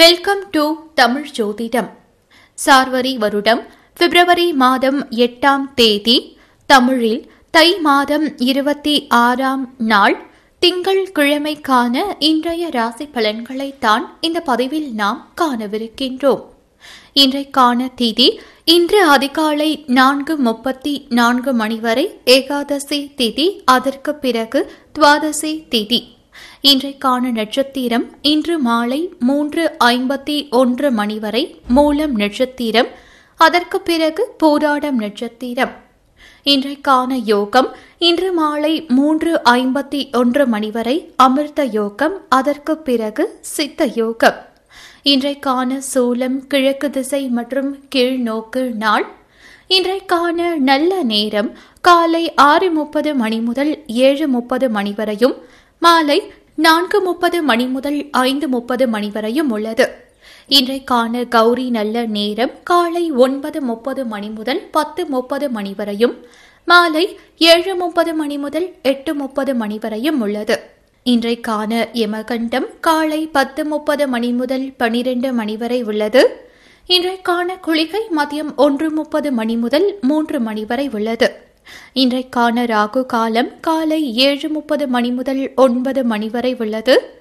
Welcome to Tamil ஜோதிடம். சார்வரி வருடம் பிப்ரவரி மாதம் எட்டாம் தேதி தமிழில் தை மாதம் இருபத்தி ஆறாம் நாள் திங்கள் கிழமைக்கான இன்றைய ராசி பலன்களைத்தான் இந்த பதிவில் நாம் காணவிருக்கின்றோம். இன்றைக்கான திதி இன்று அதிகாலை நான்கு முப்பத்தி நான்கு மணி வரை ஏகாதசி திதி அதற்கு பிறகு துவாதசி திதி. இன்றைக்கான நட்சத்திரம் இன்று மாலை மூன்று ஐம்பத்தி ஒன்று மணி வரை மூலம் நட்சத்திரம். அதற்கு பிறகு போராடம் நட்சத்திரம். இன்றைக்கான யோகம் இன்று மாலை மூன்று ஐம்பத்தி ஒன்று மணி வரை அமிர்த யோகம் அதற்கு பிறகு சித்த யோகம். இன்றைக்கான சூலம் கிழக்கு திசை மற்றும் கீழ்நோக்கு நாள். இன்றைக்கான நல்ல நேரம் காலை ஆறு முப்பது மணி முதல் ஏழு முப்பது மணி வரையும் மாலை நான்கு முப்பது மணி முதல் ஐந்து முப்பது மணி வரையும் உள்ளது. இன்றைக்கான கௌரி நல்ல நேரம் காலை ஒன்பது முப்பது மணி முதல் பத்து முப்பது மணி வரையும் மாலை ஏழு முப்பது மணி முதல் எட்டு முப்பது மணி வரையும் உள்ளது. இன்றைக்கான யமகண்டம் காலை பத்து முப்பது மணி முதல் பனிரெண்டு மணி வரை உள்ளது. இன்றைக்கான குளிகை மதியம் ஒன்று முப்பது மணி முதல் மூன்று மணி வரை உள்ளது. இன்றைக்கான ராகு காலம் காலை ஏழு முப்பது மணி முதல் ஒன்பது மணி வரை உள்ளது.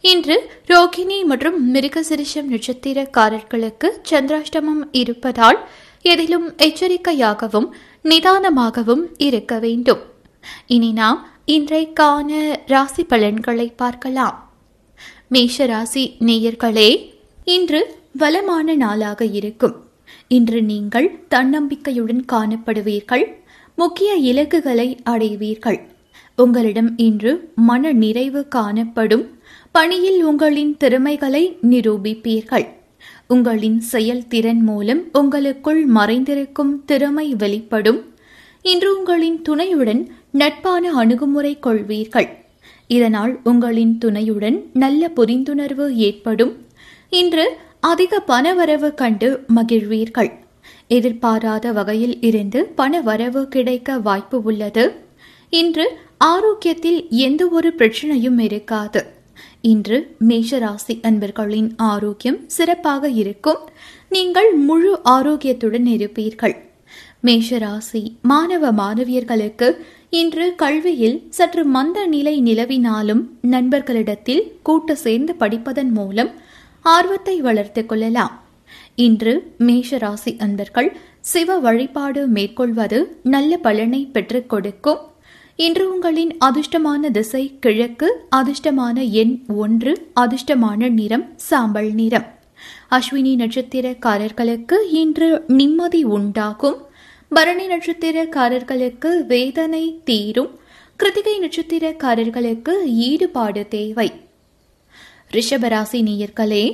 இன்று ரோகிணி மற்றும் மிருகசிரிஷம் நட்சத்திரக்காரர்களுக்கு சந்திராஷ்டமம் இருப்பதால் எதிலும் எச்சரிக்கையாகவும் நிதானமாகவும் இருக்க வேண்டும். இனி நாம் இன்றைக்கான ராசி பலன்களை பார்க்கலாம். மேஷ ராசி நேயர்களே இன்று வளமான நாளாக இருக்கும். இன்று நீங்கள் தன்னம்பிக்கையுடன் காணப்படுவீர்கள். முக்கிய இலக்குகளை அடைவீர்கள். உங்களிடம் இன்று மன நிறைவு காணப்படும். பணியில் உங்களின் திறமைகளை நிரூபிப்பீர்கள். உங்களின் செயல்திறன் மூலம் உங்களுக்குள் மறைந்திருக்கும் திறமை வெளிப்படும். இன்று உங்களின் துணையுடன் நட்பான அணுகுமுறை கொள்வீர்கள். இதனால் உங்களின் துணையுடன் நல்ல புரிந்துணர்வு ஏற்படும். இன்று அதிக பணவரவு கண்டு மகிழ்வீர்கள். எதிர்பாராத வகையில் இருந்து பண வரவு கிடைக்க வாய்ப்பு உள்ளது. இன்று ஆரோக்கியத்தில் எந்த ஒரு பிரச்சனையும் இருக்காது. இன்று மேஷராசி அன்பர்களின் ஆரோக்கியம் சிறப்பாக இருக்கும். நீங்கள் முழு ஆரோக்கியத்துடன் இருப்பீர்கள். மேஷராசி மாணவ மாணவியர்களுக்கு இன்று கல்வியில் சற்று மந்த நிலை நிலவினாலும் நண்பர்களிடத்தில் கூட்டு சேர்ந்து படிப்பதன் மூலம் ஆர்வத்தை வளர்த்துக் கொள்ளலாம். இன்று மேஷராசி அன்பர்கள் சிவ வழிபாடு மேற்கொள்வது நல்ல பலனை பெற்றுக் கொடுக்கும். இன்று உங்களின் அதிர்ஷ்டமான திசை கிழக்கு அதிர்ஷ்டமான எண் ஒன்று அதிர்ஷ்டமான நிறம் சாம்பல் நிறம். அஸ்வினி நட்சத்திரக்காரர்களுக்கு இன்று நிம்மதி உண்டாகும். பரணி நட்சத்திரக்காரர்களுக்கு வேதனை தீரும். கிருத்திகை நட்சத்திரக்காரர்களுக்கு ஈடுபாடு தேவை. ரிஷபராசி நேயர்களே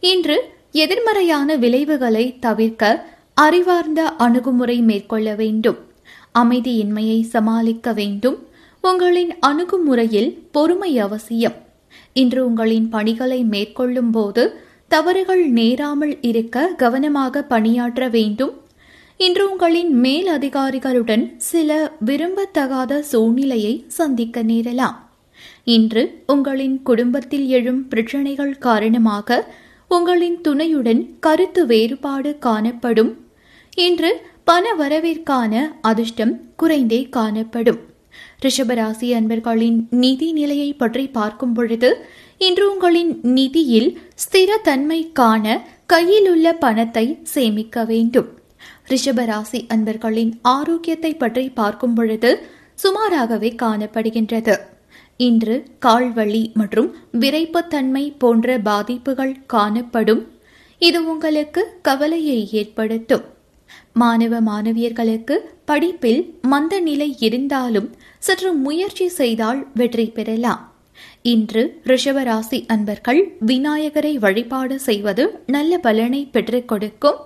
இன்று எதிர்மறையான விளைவுகளை தவிர்க்க அறிவார்ந்த அணுகுமுறை மேற்கொள்ள வேண்டும். அமைதியின்மையை சமாளிக்க வேண்டும். உங்களின் அணுகுமுறையில் பொறுமை அவசியம். இன்று உங்களின் பணிகளை மேற்கொள்ளும் போது தவறுகள் நேராமல் இருக்க கவனமாக பணியாற்ற வேண்டும். இன்று உங்களின் மேல் அதிகாரிகளுடன் சில விரும்பத்தகாத சூழ்நிலையை சந்திக்க நேரலாம். இன்று உங்களின் குடும்பத்தில் எழும் பிரச்சனைகள் காரணமாக உங்களின் துணையுடன் கருத்து வேறுபாடு காணப்படும். இன்று பண வரவிற்கான அதிர்ஷ்டம் குறைந்தே காணப்படும். ரிஷபராசி அன்பர்களின் நிதி நிலையை பற்றி பார்க்கும் பொழுது இன்று உங்களின் நிதியில் ஸ்திரத்தன்மை காண கையில் உள்ள பணத்தை சேமிக்க வேண்டும். ரிஷபராசி அன்பர்களின் ஆரோக்கியத்தை பற்றி பார்க்கும் பொழுது சுமாராகவே காணப்படுகின்றது. இன்று கால்வழி மற்றும் விரைப்புத்தன்மை போன்ற பாதிப்புகள் காணப்படும். இது உங்களுக்கு கவலையை ஏற்படுத்தும். மாணவ மாணவியர்களுக்கு படிப்பில் மந்த நிலை இருந்தாலும் சற்று முயற்சி செய்தால் வெற்றி பெறலாம். இன்று ரிஷபராசி அன்பர்கள் விநாயகரை வழிபாடு செய்வது நல்ல பலனை பெற்றுக் கொடுக்கும்.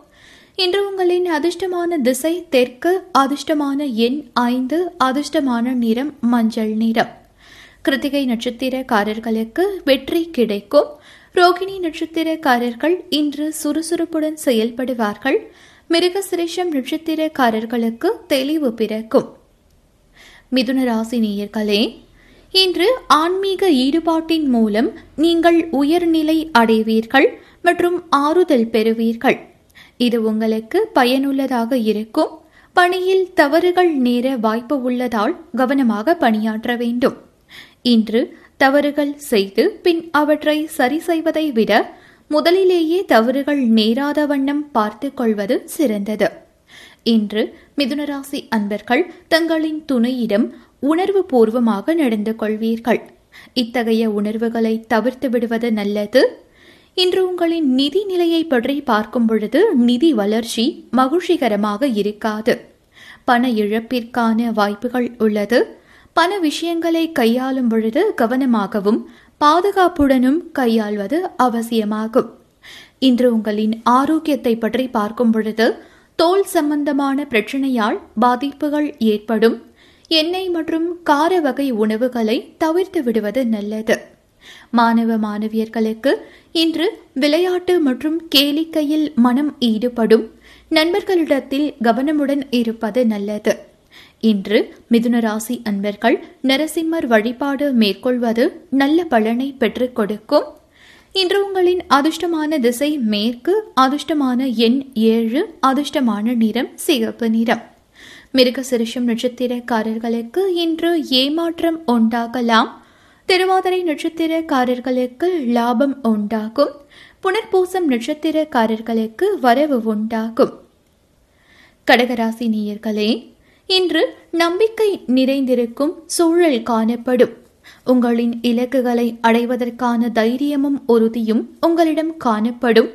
இன்று உங்களின் அதிர்ஷ்டமான திசை தெற்கு அதிர்ஷ்டமான எண் ஐந்து அதிர்ஷ்டமான நிறம் மஞ்சள் நிறம். கிருத்திகை நட்சத்திரக்காரர்களுக்கு வெற்றி கிடைக்கும். ரோகிணி நட்சத்திரக்காரர்கள் இன்று சுறுசுறுப்புடன் செயல்படுவார்கள். மிருகசிரேஷம் நட்சத்திரக்காரர்களுக்கு தெளிவு பிறக்கும். மிதுன ராசி நேயர்களே இன்று ஆன்மீக ஈடுபாட்டின் மூலம் நீங்கள் உயர்நிலை அடைவீர்கள் மற்றும் ஆறுதல் பெறுவீர்கள். இது உங்களுக்கு பயனுள்ளதாக இருக்கும். பணியில் தவறுகள் நேர வாய்ப்பு உள்ளதால் கவனமாக பணியாற்ற வேண்டும். இன்று தவறுகள் செய்து பின் அவற்றை சரி செய்வதை விட முதலிலேயே தவறுகள் நேராத வண்ணம் பார்த்துக் கொள்வது சிறந்தது. இன்று மிதுனராசி அன்பர்கள் தங்களின் துணையிடம் உணர்வு பூர்வமாக நடந்து கொள்வீர்கள். இத்தகைய உணர்வுகளை தவிர்த்து விடுவது நல்லது. இன்று உங்களின் நிதி நிலையை பற்றி பார்க்கும் பொழுது நிதி வளர்ச்சி மகிழ்ச்சிகரமாக இருக்காது. பண இழப்பிற்கான வாய்ப்புகள் உள்ளது. பல விஷயங்களை கையாளும் பொழுது கவனமாகவும் பாதுகாப்புடனும் கையாள்வது அவசியமாகும். இன்று உங்களின் ஆரோக்கியத்தை பற்றி பார்க்கும் பொழுது தோல் சம்பந்தமான பிரச்சனையால் பாதிப்புகள் ஏற்படும். எண்ணெய் மற்றும் கார வகை உணவுகளை தவிர்த்து விடுவது நல்லது. மாணவ மாணவியர்களுக்கு இன்று விளையாட்டு மற்றும் கேளிக்கையில் மனம் ஈடுபடும். நண்பர்களிடத்தில் கவனமுடன் இருப்பது நல்லது. இன்று மிதுன ராசி அன்பர்கள் நரசிம்மர் வழிபாடு மேற்கொள்வது நல்ல பலனை பெற்றுக் கொடுக்கும். இன்று உங்களின் அதிர்ஷ்டமான திசை மேற்கு அதிர்ஷ்டமான எண் ஏழு அதிர்ஷ்டமான நிறம் சிகப்பு நிறம். மிருக சிறுஷம் நட்சத்திரக்காரர்களுக்கு இன்று ஏமாற்றம் உண்டாகலாம். திருவாதிரை நட்சத்திரக்காரர்களுக்கு லாபம் உண்டாகும். புனர்பூசம் நட்சத்திரக்காரர்களுக்கு வரவு உண்டாகும். கடகராசி நேயர்களே இன்று நம்பிக்கை நிறைந்திருக்கும் சூழல் காணப்படும். உங்களின் இலக்குகளை அடைவதற்கான தைரியமும் உறுதியும் உங்களிடம் காணப்படும்.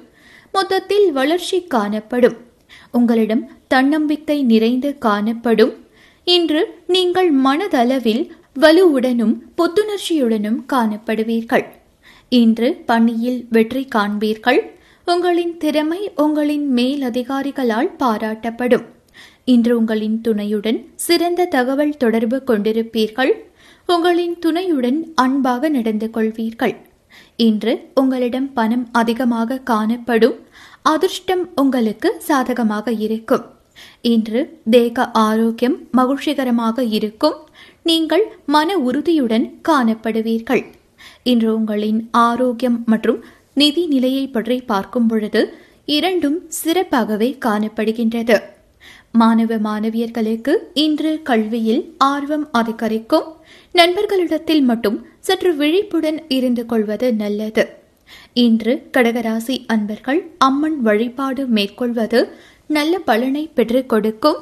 மொத்தத்தில் வளர்ச்சி காணப்படும். உங்களிடம் தன்னம்பிக்கை நிறைந்து காணப்படும். இன்று நீங்கள் மனதளவில் வலுவுடனும் புத்துணர்ச்சியுடனும் காணப்படுவீர்கள். இன்று பணியில் வெற்றி காண்பீர்கள். உங்களின் திறமை உங்களின் மேல் அதிகாரிகளால் பாராட்டப்படும். இன்று உங்களின் துணையுடன் சிறந்த தகவல் தொடர்பு கொண்டிருப்பீர்கள். உங்களின் துணையுடன் அன்பாக நடந்து கொள்வீர்கள். இன்று உங்களிடம் பணம் அதிகமாக காணப்படும். அதிர்ஷ்டம் உங்களுக்கு சாதகமாக இருக்கும். இன்று தேக ஆரோக்கியம் மகிழ்ச்சிகரமாக இருக்கும். நீங்கள் மன உறுதியுடன் காணப்படுவீர்கள். இன்று உங்களின் ஆரோக்கியம் மற்றும் நிதி நிலையை பற்றி பார்க்கும் பொழுது இரண்டும் சிறப்பாகவே காணப்படுகின்றது. மாணவ மாணவியர்களுக்கு இன்று கல்வியில் ஆர்வம் அதிகரிக்கும். நண்பர்களிடத்தில் மட்டும் சற்று விழிப்புடன் இருந்து கொள்வது நல்லது. இன்று கடகராசி அன்பர்கள் அம்மன் வழிபாடு மேற்கொள்வது நல்ல பலனை பெற்றுக் கொடுக்கும்.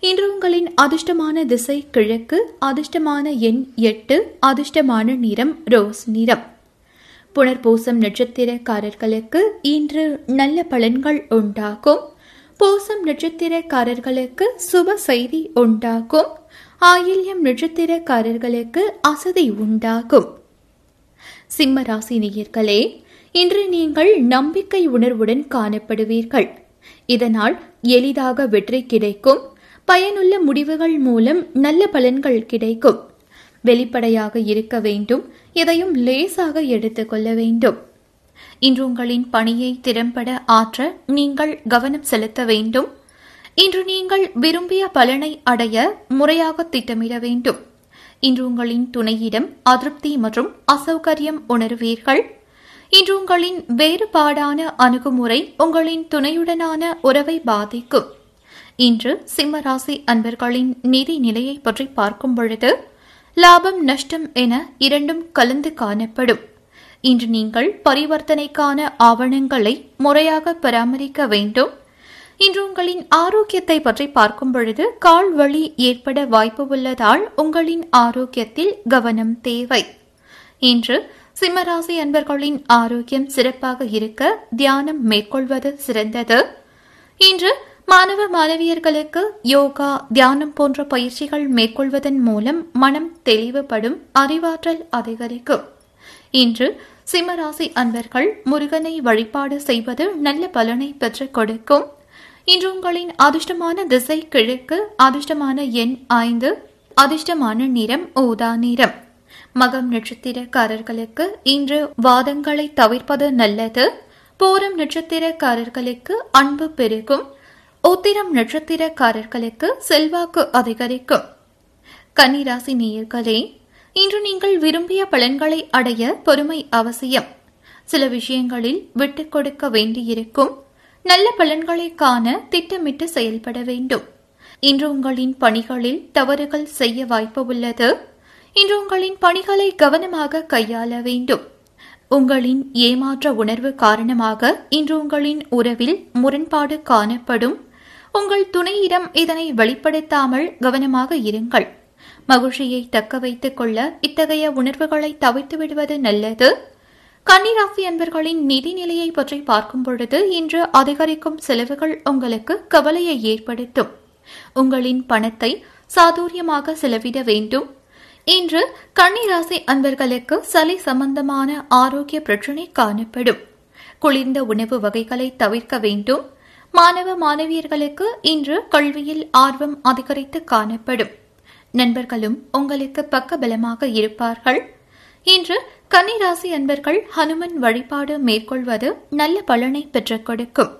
இன்று உங்களின் அதிர்ஷ்டமான திசை கிழக்கு அதிர்ஷ்டமான எண் எட்டு அதிர்ஷ்டமான நிறம் ரோஸ் நிறம். புனர்பூசம் நட்சத்திரக்காரர்களுக்கு இன்று நல்ல பலன்கள் உண்டாகும். பூசம் நட்சத்திரக்காரர்களுக்கு சுப செய்தி உண்டாகும். ஆயில்யம் நட்சத்திரக்காரர்களுக்கு அசதி உண்டாகும். சிம்ம ராசி நேயர்களே இன்று நீங்கள் நம்பிக்கை உணர்வுடன் காணப்படுவீர்கள். இதனால் எளிதாக வெற்றி கிடைக்கும். பயனுள்ள முடிவுகள் மூலம் நல்ல பலன்கள் கிடைக்கும். வெளிப்படையாக இருக்க வேண்டும். எதையும் லேசாக எடுத்துக்கொள்ள வேண்டும். இன்று உங்களின் பணியை திறம்பட ஆற்ற நீங்கள் கவனம் செலுத்த வேண்டும். இன்று நீங்கள் விரும்பிய பலனை அடைய முறையாக திட்டமிட வேண்டும். இன்று உங்களின் துணையிடம் அதிருப்தி மற்றும் அசௌகரியம் உணர்வீர்கள். இன்று உங்களின் வேறுபாடான அணுகுமுறை உங்களின் துணையுடனான உறவை பாதிக்கும். இன்று சிம்மராசி அன்பர்களின் நிதி நிலையை பற்றி பார்க்கும் பொழுது லாபம் நஷ்டம் என இரண்டும் கலந்து காணப்படும். இன்று நீங்கள் பரிவர்த்தனைக்கான ஆவணங்களை முறையாக பராமரிக்க வேண்டும். இன்று உங்களின் ஆரோக்கியத்தை பற்றி பார்க்கும் பொழுது கால் வலி ஏற்பட வாய்ப்பு உள்ளதால் உங்களின் ஆரோக்கியத்தில் கவனம் தேவை. இன்று சிம்மராசி அன்பர்களின் ஆரோக்கியம் சிறப்பாக இருக்க தியானம் மேற்கொள்வது சிறந்தது. இன்று மாணவ மாணவியர்களுக்கு யோகா தியானம் போன்ற பயிற்சிகள் மேற்கொள்வதன் மூலம் மனம் தெளிவுபடும் அறிவாற்றல் அதிகரிக்கும். இன்று சிம்மராசி அன்பர்கள் முருகனை வழிபாடு செய்வது நல்ல பலனை பெற்றுக் கொடுக்கும். இன்று உங்களின் அதிர்ஷ்டமான திசை கிழக்கு அதிர்ஷ்டமான எண் ஐந்து அதிர்ஷ்டமான நிறம் ஊதா நிறம். மகம் நட்சத்திரக்காரர்களுக்கு இன்று வாதங்களை தவிர்ப்பது நல்லது. பூரம் நட்சத்திரக்காரர்களுக்கு அன்பு பெருகும். உத்திரம் நட்சத்திரக்காரர்களுக்கு செல்வாக்கு அதிகரிக்கும். கன்னிராசி நேயர்களே இன்று நீங்கள் விரும்பிய பலன்களை அடைய பொறுமை அவசியம். சில விஷயங்களில் விட்டுக் கொடுக்க வேண்டியிருக்கும். நல்ல பலன்களை காண திட்டமிட்டு செயல்பட வேண்டும். இன்று உங்களின் பணிகளில் தவறுகள் செய்ய வாய்ப்பு உள்ளது. இன்று உங்களின் பணிகளை கவனமாக கையாள வேண்டும். உங்களின் ஏமாற்ற உணர்வு காரணமாக இன்று உங்களின் உறவில் முரண்பாடு காணப்படும். உங்கள் துணையிடம் இதனை வெளிப்படுத்தாமல் கவனமாக இருங்கள். மகிழ்ச்சியை தக்க வைத்துக் கொள்ள இத்தகைய உணர்வுகளை தவிர்த்து விடுவது நல்லது. கன்னிராசி அன்பர்களின் நிதிநிலையை பற்றி பார்க்கும் பொழுது இன்று அதிகரிக்கும் செலவுகள் உங்களுக்கு கவலையை ஏற்படுத்தும். உங்களின் பணத்தை சாதுரியமாக செலவிட வேண்டும். இன்று கன்னிராசி அன்பர்களுக்கு சளி சம்பந்தமான ஆரோக்கிய பிரச்சினை காணப்படும். குளிர்ந்த உணவு வகைகளை தவிர்க்க வேண்டும். மாணவ மாணவியர்களுக்கு இன்று கல்வியில் ஆர்வம் அதிகரித்து காணப்படும். நண்பர்களும் உங்களுக்கு பக்கபலமாக இருப்பார்கள். இன்று கன்னிராசி அன்பர்கள் ஹனுமன் வழிபாடு மேற்கொள்வது நல்ல பலனை பெற்றுக் கொடுக்கும்.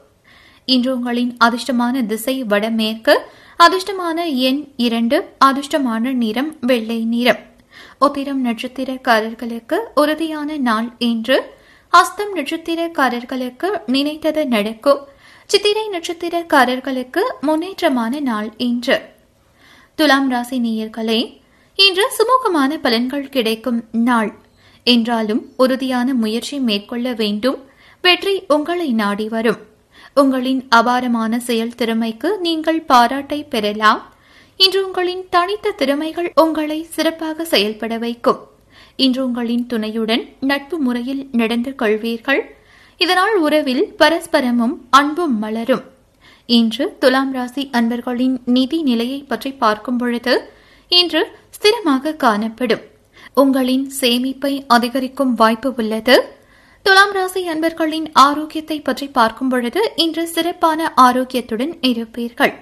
இன்று உங்களின் அதிர்ஷ்டமான திசை வடமேற்கு அதிர்ஷ்டமான எண் இரண்டு அதிர்ஷ்டமான நிறம் வெள்ளை நிறம். உத்திரம் நட்சத்திரக்காரர்களுக்கு உறுதியான நாள் இன்று. அஸ்தம் நட்சத்திரக்காரர்களுக்கு நினைத்தது நடக்கும். சித்திரை நட்சத்திரக்காரர்களுக்கு முன்னேற்றமான நாள் இன்று. துலாம் ராசி நேயர்களே இன்று சுமூகமான பலன்கள் கிடைக்கும் நாள். என்றாலும் உறுதியான முயற்சி மேற்கொள்ள வேண்டும். வெற்றி உங்களை நாடி வரும். உங்களின் அபாரமான செயல் திறமைக்கு நீங்கள் பாராட்டை பெறலாம். இன்று உங்களின் தனித்த திறமைகள் உங்களை சிறப்பாக செயல்பட வைக்கும். இன்று உங்களின் துணையுடன் நட்பு முறையில் நடந்து கொள்வீர்கள். இதனால் உறவில் பரஸ்பரமும் அன்பும் மலரும். இன்று துலாம் ராசி அன்பர்களின் நிதி நிலையை பற்றி பார்க்கும் பொழுது இன்று ஸ்திரமாக காணப்படும். உங்களின் சேமிப்பை அதிகரிக்கும் வாய்ப்பு உள்ளது. துலாம் ராசி அன்பர்களின் ஆரோக்கியத்தை பற்றி பார்க்கும் பொழுது இன்று சிறப்பான ஆரோக்கியத்துடன் இருப்பீர்கள்.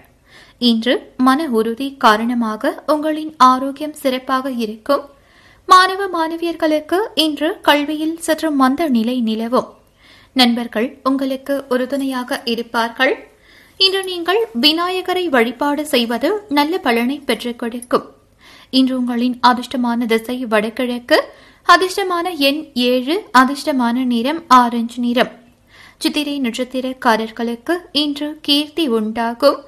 இன்று மன உறுதி காரணமாக உங்களின் ஆரோக்கியம் சிறப்பாக இருக்கும். மாணவ மாணவியர்களுக்கு இன்று கல்வியில் சற்று மந்த நிலை நிலவும். நண்பர்கள் உங்களுக்கு உறுதுணையாக இருப்பார்கள். இன்று நீங்கள் விநாயகரை வழிபாடு செய்வது நல்ல பலனை பெற்றுக் கொடுக்கும். இன்று உங்களின் அதிர்ஷ்டமான திசை வடகிழக்கு அதிர்ஷ்டமான எண் ஏழு அதிர்ஷ்டமான நிறம் ஆரஞ்சு நிறம். சித்திரை நட்சத்திரக்காரர்களுக்கு இன்று கீர்த்தி உண்டாகும்.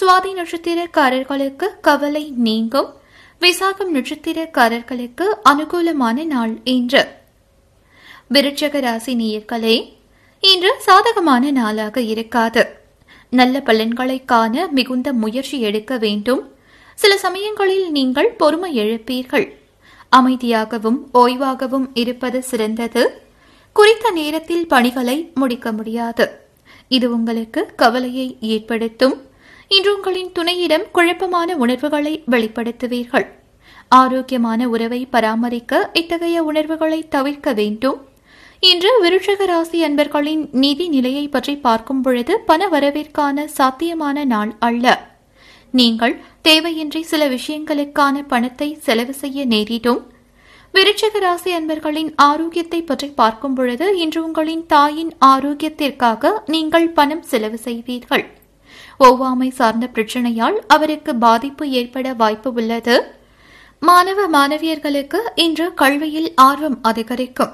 சுவாதி நட்சத்திரக்காரர்களுக்கு கவலை நீங்கும். விசாகம் நட்சத்திரக்காரர்களுக்கு அனுகூலமான நாள் இன்று. விருட்சக ராசி நேயர்களே இன்று சாதகமான நாளாக இருக்காது. நல்ல பலன்களை காண மிகுந்த முயற்சி எடுக்க வேண்டும். சில சமயங்களில் நீங்கள் பொறுமை எழுப்பீர்கள் அமைதியாகவும் ஓய்வாகவும் இருப்பது சிறந்தது. குறித்த நேரத்தில் பணிகளை முடிக்க முடியாது. இது உங்களுக்கு கவலையை ஏற்படுத்தும். இன்று உங்களின் துணையிடம் குழப்பமான உணர்வுகளை வெளிப்படுத்துவீர்கள். ஆரோக்கியமான உறவை பராமரிக்க இத்தகைய உணர்வுகளை தவிர்க்க வேண்டும். இன்று விருட்சக ராசி அன்பர்களின் நிதி நிலையை பற்றி பார்க்கும் பொழுது பண வரவிற்கான சாத்தியமான நாள் அல்ல. நீங்கள் தேவையின்றி சில விஷயங்களுக்கான பணத்தை செலவு செய்ய நேரிடும். விருட்சக ராசி அன்பர்களின் ஆரோக்கியத்தை பற்றி பார்க்கும் பொழுது இன்று உங்களின் தாயின் ஆரோக்கியத்திற்காக நீங்கள் பணம் செலவு செய்வீர்கள். ஒவ்வாமை சார்ந்த பிரச்சனையால் அவருக்கு பாதிப்பு ஏற்பட வாய்ப்பு உள்ளது. மாணவ மாணவியர்களுக்கு இன்று கல்வியில் ஆர்வம் அதிகரிக்கும்.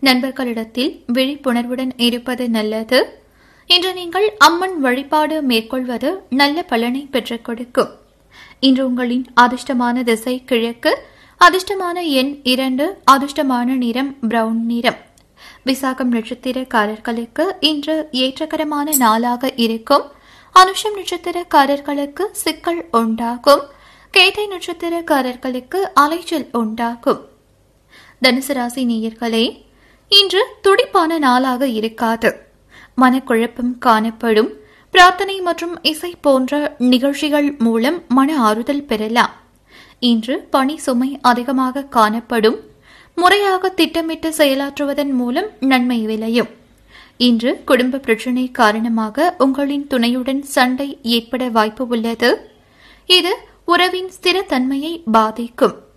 நண்பர்களிடத்தில் விழிப்புணர்வுடன் இருப்பது நல்லது. இன்று நீங்கள் அம்மன் வழிபாடு மேற்கொள்வது நல்ல பலனை பெற்றுக் கொடுக்கும். இன்று உங்களின் அதிர்ஷ்டமான திசை கிழக்கு அதிர்ஷ்டமான எண் இரண்டு அதிர்ஷ்டமான நிறம் பிரவுன் நிறம். விசாகம் நட்சத்திரக்காரர்களுக்கு இன்று ஏற்றகரமான நாளாக இருக்கும். அனுஷம் நட்சத்திரக்காரர்களுக்கு சிக்கல் உண்டாகும். கேட்டை நட்சத்திரக்காரர்களுக்கு அலைச்சல் உண்டாகும். தனுசு ராசி நேயர்களே இன்று துடிப்பான நாளாக இருக்காது. மனக்குழப்பம் காணப்படும். பிரார்த்தனை மற்றும் இசை போன்ற நிகழ்ச்சிகள் மூலம் மன ஆறுதல் பெறலாம். இன்று பணி சுமை அதிகமாக காணப்படும். முறையாக திட்டமிட்டு செயலாற்றுவதன் மூலம் நன்மை விளையும். இன்று குடும்ப பிரச்சினை காரணமாக உங்களின் துணையுடன் சண்டை ஏற்பட வாய்ப்பு உள்ளது. இது உறவின் ஸ்திரத்தன்மையை பாதிக்கும்.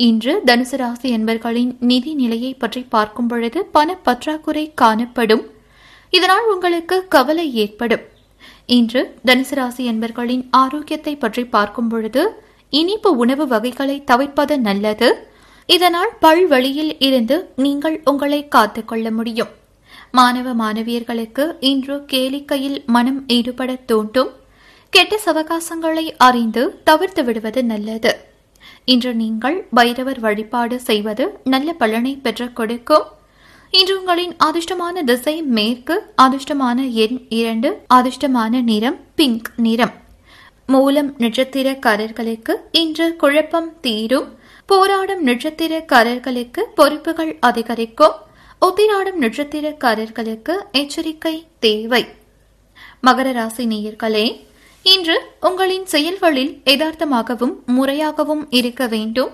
இன்று தனுசு ராசி என்பர்களின் நிதி நிலையை பற்றி பார்க்கும் பொழுது பண பற்றாக்குறை காணப்படும். இதனால் உங்களுக்கு கவலை ஏற்படும். இன்று தனுசு ராசி என்பர்களின் ஆரோக்கியத்தை பற்றி பார்க்கும் பொழுது இனிப்பு உணவு வகைகளை தவிர்ப்பது நல்லது. இதனால் பல்வழியில் இருந்து நீங்கள் உங்களை காத்துக்கொள்ள முடியும். மாணவ மாணவியர்களுக்கு இன்று கேளிக்கையில் மனம் ஈடுபட தூண்டும் கெட்ட சவகாசங்களை அறிந்து தவிர்த்து விடுவது நல்லது. இன்று நீங்கள் பைரவர் வழிபாடு செய்வது நல்ல பலனை பெற்றுக் கொடுக்கும். இன்று உங்களின் அதிர்ஷ்டமான திசை மேற்கு அதிர்ஷ்டமான எண் இரண்டு அதிர்ஷ்டமான நிறம் பிங்க் நிறம். மூலம் நட்சத்திரக்காரர்களுக்கு இன்று குழப்பம் தீரும். போராடும் நட்சத்திரக்காரர்களுக்கு பொறுப்புகள் அதிகரிக்கும். உத்திராடும் நட்சத்திரக்காரர்களுக்கு எச்சரிக்கை தேவை. மகர ராசி நேயர்களே இன்று உங்களின் செயல்களில் யதார்த்தமாகவும் முறையாகவும் இருக்க வேண்டும்.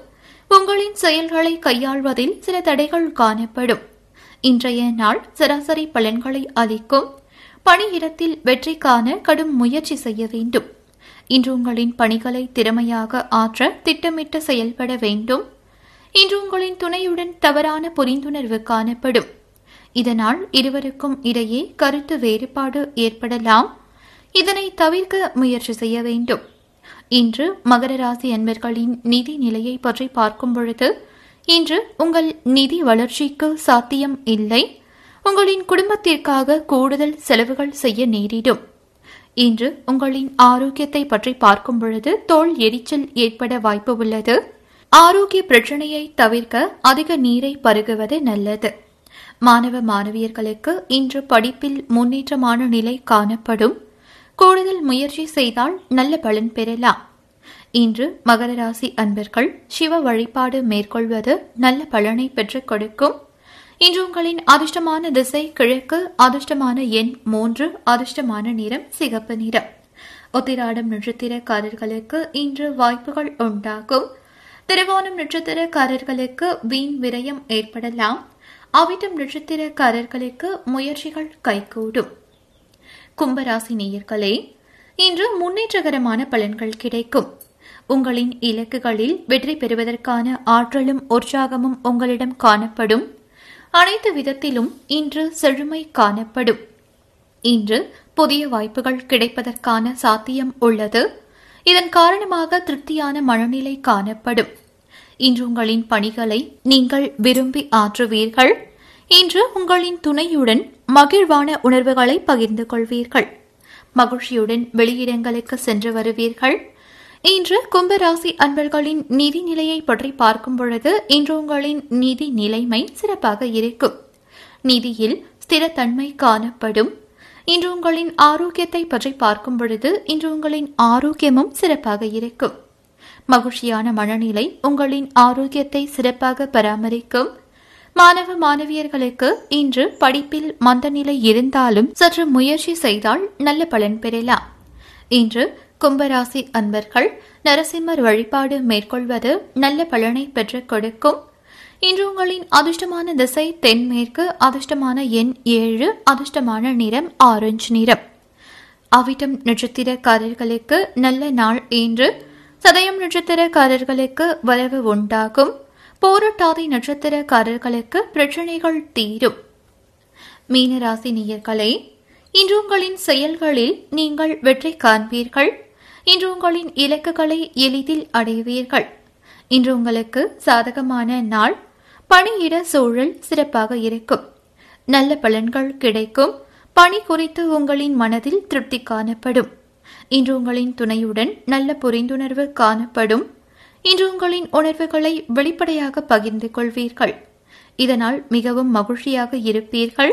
உங்களின் செயல்களை கையாள்வதில் சில தடைகள் காணப்படும். இன்றைய நாள் சராசரி பலன்களை அளிக்கும். பணியிடத்தில் வெற்றி காண கடும் முயற்சி செய்ய வேண்டும். இன்று உங்களின் பணிகளை திறமையாக ஆற்ற திட்டமிட்டு செயல்பட வேண்டும். இன்று உங்களின் துணையுடன் தவறான புரிந்துணர்வு காணப்படும். இதனால் இருவருக்கும் இடையே கருத்து வேறுபாடு ஏற்படலாம். இதனை தவிர்க்க முயற்சி செய்ய வேண்டும். இன்று மகர ராசி அன்பர்களின் நிதி நிலையை பற்றி பார்க்கும் பொழுது இன்று உங்கள் நிதி வளர்ச்சிக்கு சாத்தியம் இல்லை. உங்களின் குடும்பத்திற்காக கூடுதல் செலவுகள் செய்ய நேரிடும். இன்று உங்களின் ஆரோக்கியத்தை பற்றி பார்க்கும் பொழுது தோல் எரிச்சல் ஏற்பட வாய்ப்பு உள்ளது. ஆரோக்கிய பிரச்சனையை தவிர்க்க அதிக நீரை பருகுவது நல்லது. மாணவ மாணவியர்களுக்கு இன்று படிப்பில் முன்னேற்றமான நிலை காணப்படும். கூடுதல் முயற்சி செய்தால் நல்ல பலன் பெறலாம். இன்று மகர ராசி அன்பர்கள் சிவ வழிபாடு மேற்கொள்வது நல்ல பலனை பெற்றுக் கொடுக்கும். இன்று உங்களின் அதிர்ஷ்டமான திசை கிழக்கு அதிர்ஷ்டமான எண் மூன்று அதிர்ஷ்டமான நிறம் சிகப்பு நிறம். உத்திராடம் நட்சத்திரக்காரர்களுக்கு இன்று வாய்ப்புகள் உண்டாகும். திருவோணம் நட்சத்திரக்காரர்களுக்கு வீண் விரயம் ஏற்படலாம். அவிட்டம் நட்சத்திரக்காரர்களுக்கு முயற்சிகள் கைகூடும். கும்பராசி நேயர்களே இன்று முன்னேற்றகரமான பலன்கள் கிடைக்கும். உங்களின் இலக்குகளில் வெற்றி பெறுவதற்கான ஆற்றலும் உற்சாகமும் உங்களிடம் காணப்படும். அனைத்து விதத்திலும் இன்று செழுமை காணப்படும். இன்று புதிய வாய்ப்புகள் கிடைப்பதற்கான சாத்தியம் உள்ளது. இதன் காரணமாக திருப்தியான மனநிலை காணப்படும். இன்று உங்களின் பணிகளை நீங்கள் விரும்பி ஆற்றுவீர்கள். இன்று உங்களின் துணையுடன் மகிழ்வான உணர்வுகளை பகிர்ந்து கொள்வீர்கள். மகிழ்ச்சியுடன் வெளியிடங்களுக்கு சென்று வருவீர்கள். இன்று கும்பராசி அன்பர்களின் நிதி நிலையை பற்றி பார்க்கும் பொழுது இன்று உங்களின் நிதி நிலைமை சிறப்பாக இருக்கும். நிதியில் ஸ்திரத்தன்மை காணப்படும். இன்று உங்களின் ஆரோக்கியத்தை பற்றி பார்க்கும் பொழுது இன்று உங்களின் ஆரோக்கியமும் சிறப்பாக இருக்கும். மகிழ்ச்சியான மனநிலை உங்களின் ஆரோக்கியத்தை சிறப்பாக பராமரிக்கும். மாணவ மாணவியர்களுக்கு இன்று படிப்பில் மந்தநிலை இருந்தாலும் சற்று முயற்சி செய்தால் நல்ல பலன் பெறலாம். இன்று கும்பராசி அன்பர்கள் நரசிம்மர் வழிபாடு மேற்கொள்வது நல்ல பலனை பெற்றுக் கொடுக்கும். இன்று உங்களின் அதிர்ஷ்டமான திசை தென்மேற்கு அதிர்ஷ்டமான எண் ஏழு அதிர்ஷ்டமான நிறம் ஆரஞ்சு நிறம். அவிட்டம் நட்சத்திரக்காரர்களுக்கு நல்ல நாள் இன்று. சதயம் நட்சத்திரக்காரர்களுக்கு வரவு உண்டாகும். போராட்டாதி நட்சத்திரக்காரர்களுக்கு பிரச்சனைகள் தீரும். மீனராசி நேயர்களே இன்று உங்களின் செயல்களில் நீங்கள் வெற்றி காண்பீர்கள். இன்று உங்களின் இலக்குகளை எளிதில் அடைவீர்கள். இன்று உங்களுக்கு சாதகமான நாள். பணியிட சூழல் சிறப்பாக இருக்கும். நல்ல பலன்கள் கிடைக்கும். பணி குறித்து உங்களின் மனதில் திருப்தி காணப்படும். இன்று உங்களின் துணையுடன் நல்ல புரிந்துணர்வு காணப்படும். இன்று உங்களின் உணர்வுகளை வெளிப்படையாக பகிர்ந்து கொள்வீர்கள். இதனால் மிகவும் மகிழ்ச்சியாக இருப்பீர்கள்.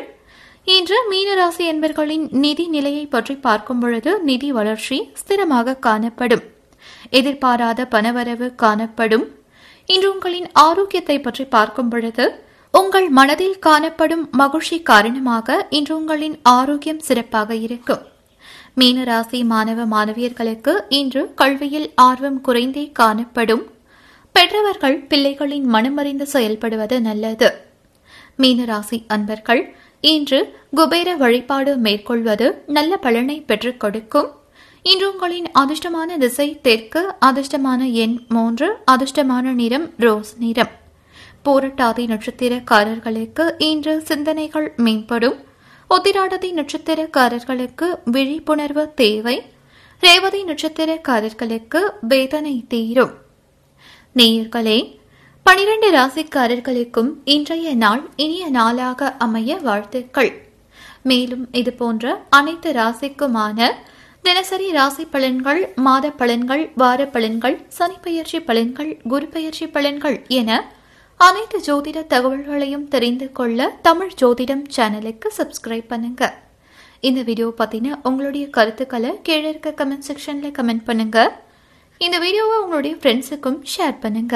இன்று மீனராசி என்பர்களின் நிதி நிலையை பற்றி பார்க்கும் பொழுது நிதி வளர்ச்சி ஸ்திரமாக காணப்படும். எதிர்பாராத பணவரவு காணப்படும். இன்று உங்களின் ஆரோக்கியத்தை பற்றி பார்க்கும் பொழுது உங்கள் மனதில் காணப்படும் மகிழ்ச்சி காரணமாக இன்று உங்களின் ஆரோக்கியம் சிறப்பாக இருக்கும். மீனராசி மாணவ மாணவியர்களுக்கு இன்று கல்வியில் ஆர்வம் குறைந்தே காணப்படும். பெற்றவர்கள் பிள்ளைகளின் மனமறிந்து செயல்படுவது நல்லது. மீனராசி அன்பர்கள் இன்று குபேர வழிபாடு மேற்கொள்வது நல்ல பலனை பெற்றுக் கொடுக்கும். இன்று உங்களின் அதிர்ஷ்டமான திசை தெற்கு அதிர்ஷ்டமான எண் மூன்று அதிர்ஷ்டமான நிறம் ரோஸ் நிறம். போரட்டாதி நட்சத்திரக்காரர்களுக்கு இன்று சிந்தனைகள் மேம்படும். உத்திராடதி நட்சத்திரக்காரர்களுக்கு விழிப்புணர்வு தேவை. ரேவதி நட்சத்திரக்காரர்களுக்கு வேதனை தீரும். நேயர்களே பனிரெண்டு ராசிக்காரர்களுக்கும் இன்றைய நாள் இனிய நாளாக அமைய வாழ்த்துக்கள். மேலும் இது போன்ற அனைத்து ராசிக்குமான தினசரி ராசி பலன்கள் மாத பலன்கள் வார பலன்கள் சனிப்பெயர்ச்சி பலன்கள் குரு பெயர்ச்சி பலன்கள் என அனைத்து ஜோதிட தகவல்களையும் தெரிந்து கொள்ள தமிழ் ஜோதிடம் சேனலுக்கு சப்ஸ்கிரைப் பண்ணுங்க. இந்த வீடியோ பத்தின உங்களுடைய கருத்துக்களை கீழே இருக்க கமெண்ட் செக்ஷன்ல கமெண்ட் பண்ணுங்க. இந்த வீடியோவை உங்களுடைய ஃப்ரெண்ட்ஸுக்கும் ஷேர் பண்ணுங்க.